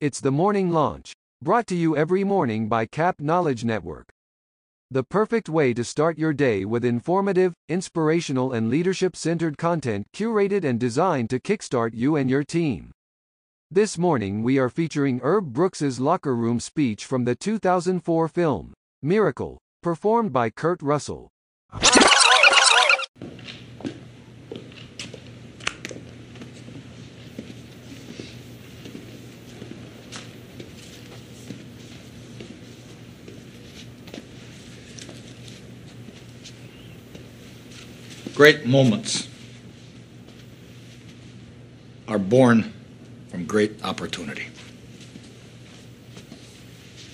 It's the morning launch, brought to you every morning by CAP Knowledge Network. The perfect way to start your day with informative, inspirational, and leadership centered content curated and designed to kickstart you and your team. This morning we are featuring Herb Brooks's locker room speech from the 2004 film, Miracle, performed by Kurt Russell. Great moments are born from great opportunity.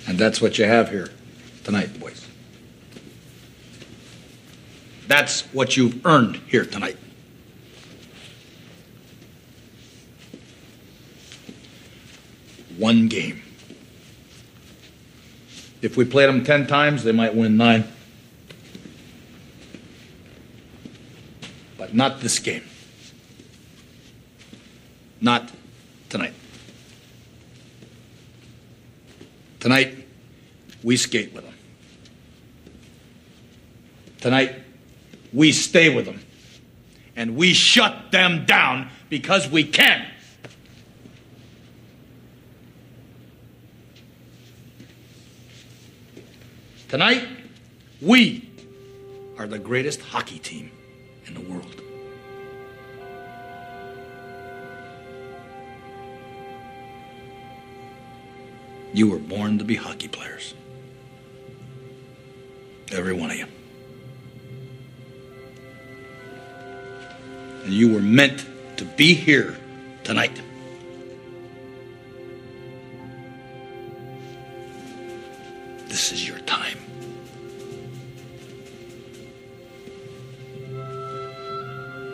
And that's what you have here tonight, boys. That's what you've earned here tonight. One game. If we played them 10 times, they might win nine. Not this game. Not tonight. Tonight, we skate with them. Tonight, we stay with them. And we shut them down because we can. Tonight, we are the greatest hockey team in the world. You were born to be hockey players. Every one of you. And you were meant to be here tonight. This is your time.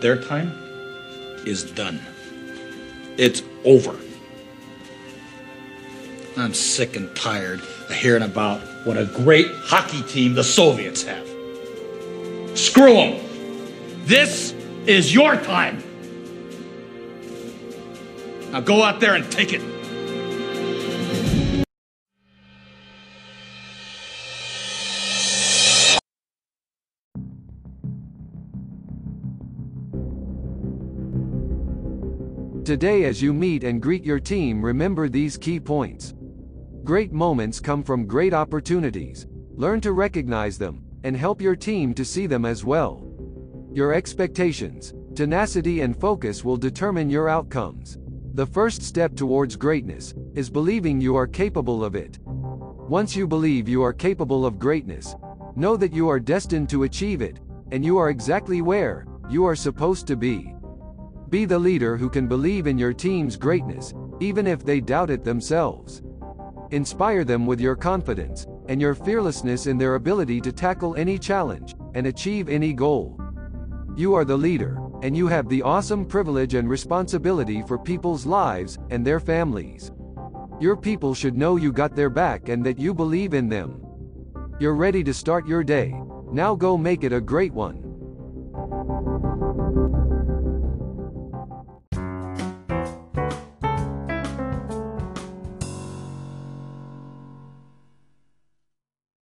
Their time is done. It's over. I'm sick and tired of hearing about what a great hockey team the Soviets have. Screw them. This is your time. Now go out there and take it. Today, as you meet and greet your team, remember these key points. Great moments come from great opportunities. Learn to recognize them, and help your team to see them as well. Your expectations, tenacity, and focus will determine your outcomes. The first step towards greatness is believing you are capable of it. Once you believe you are capable of greatness, know that you are destined to achieve it, and you are exactly where you are supposed to be. Be the leader who can believe in your team's greatness, even if they doubt it themselves. Inspire them with your confidence and your fearlessness in their ability to tackle any challenge and achieve any goal. You are the leader, and you have the awesome privilege and responsibility for people's lives and their families. Your people should know you got their back and that you believe in them. You're ready to start your day. Now go make it a great one.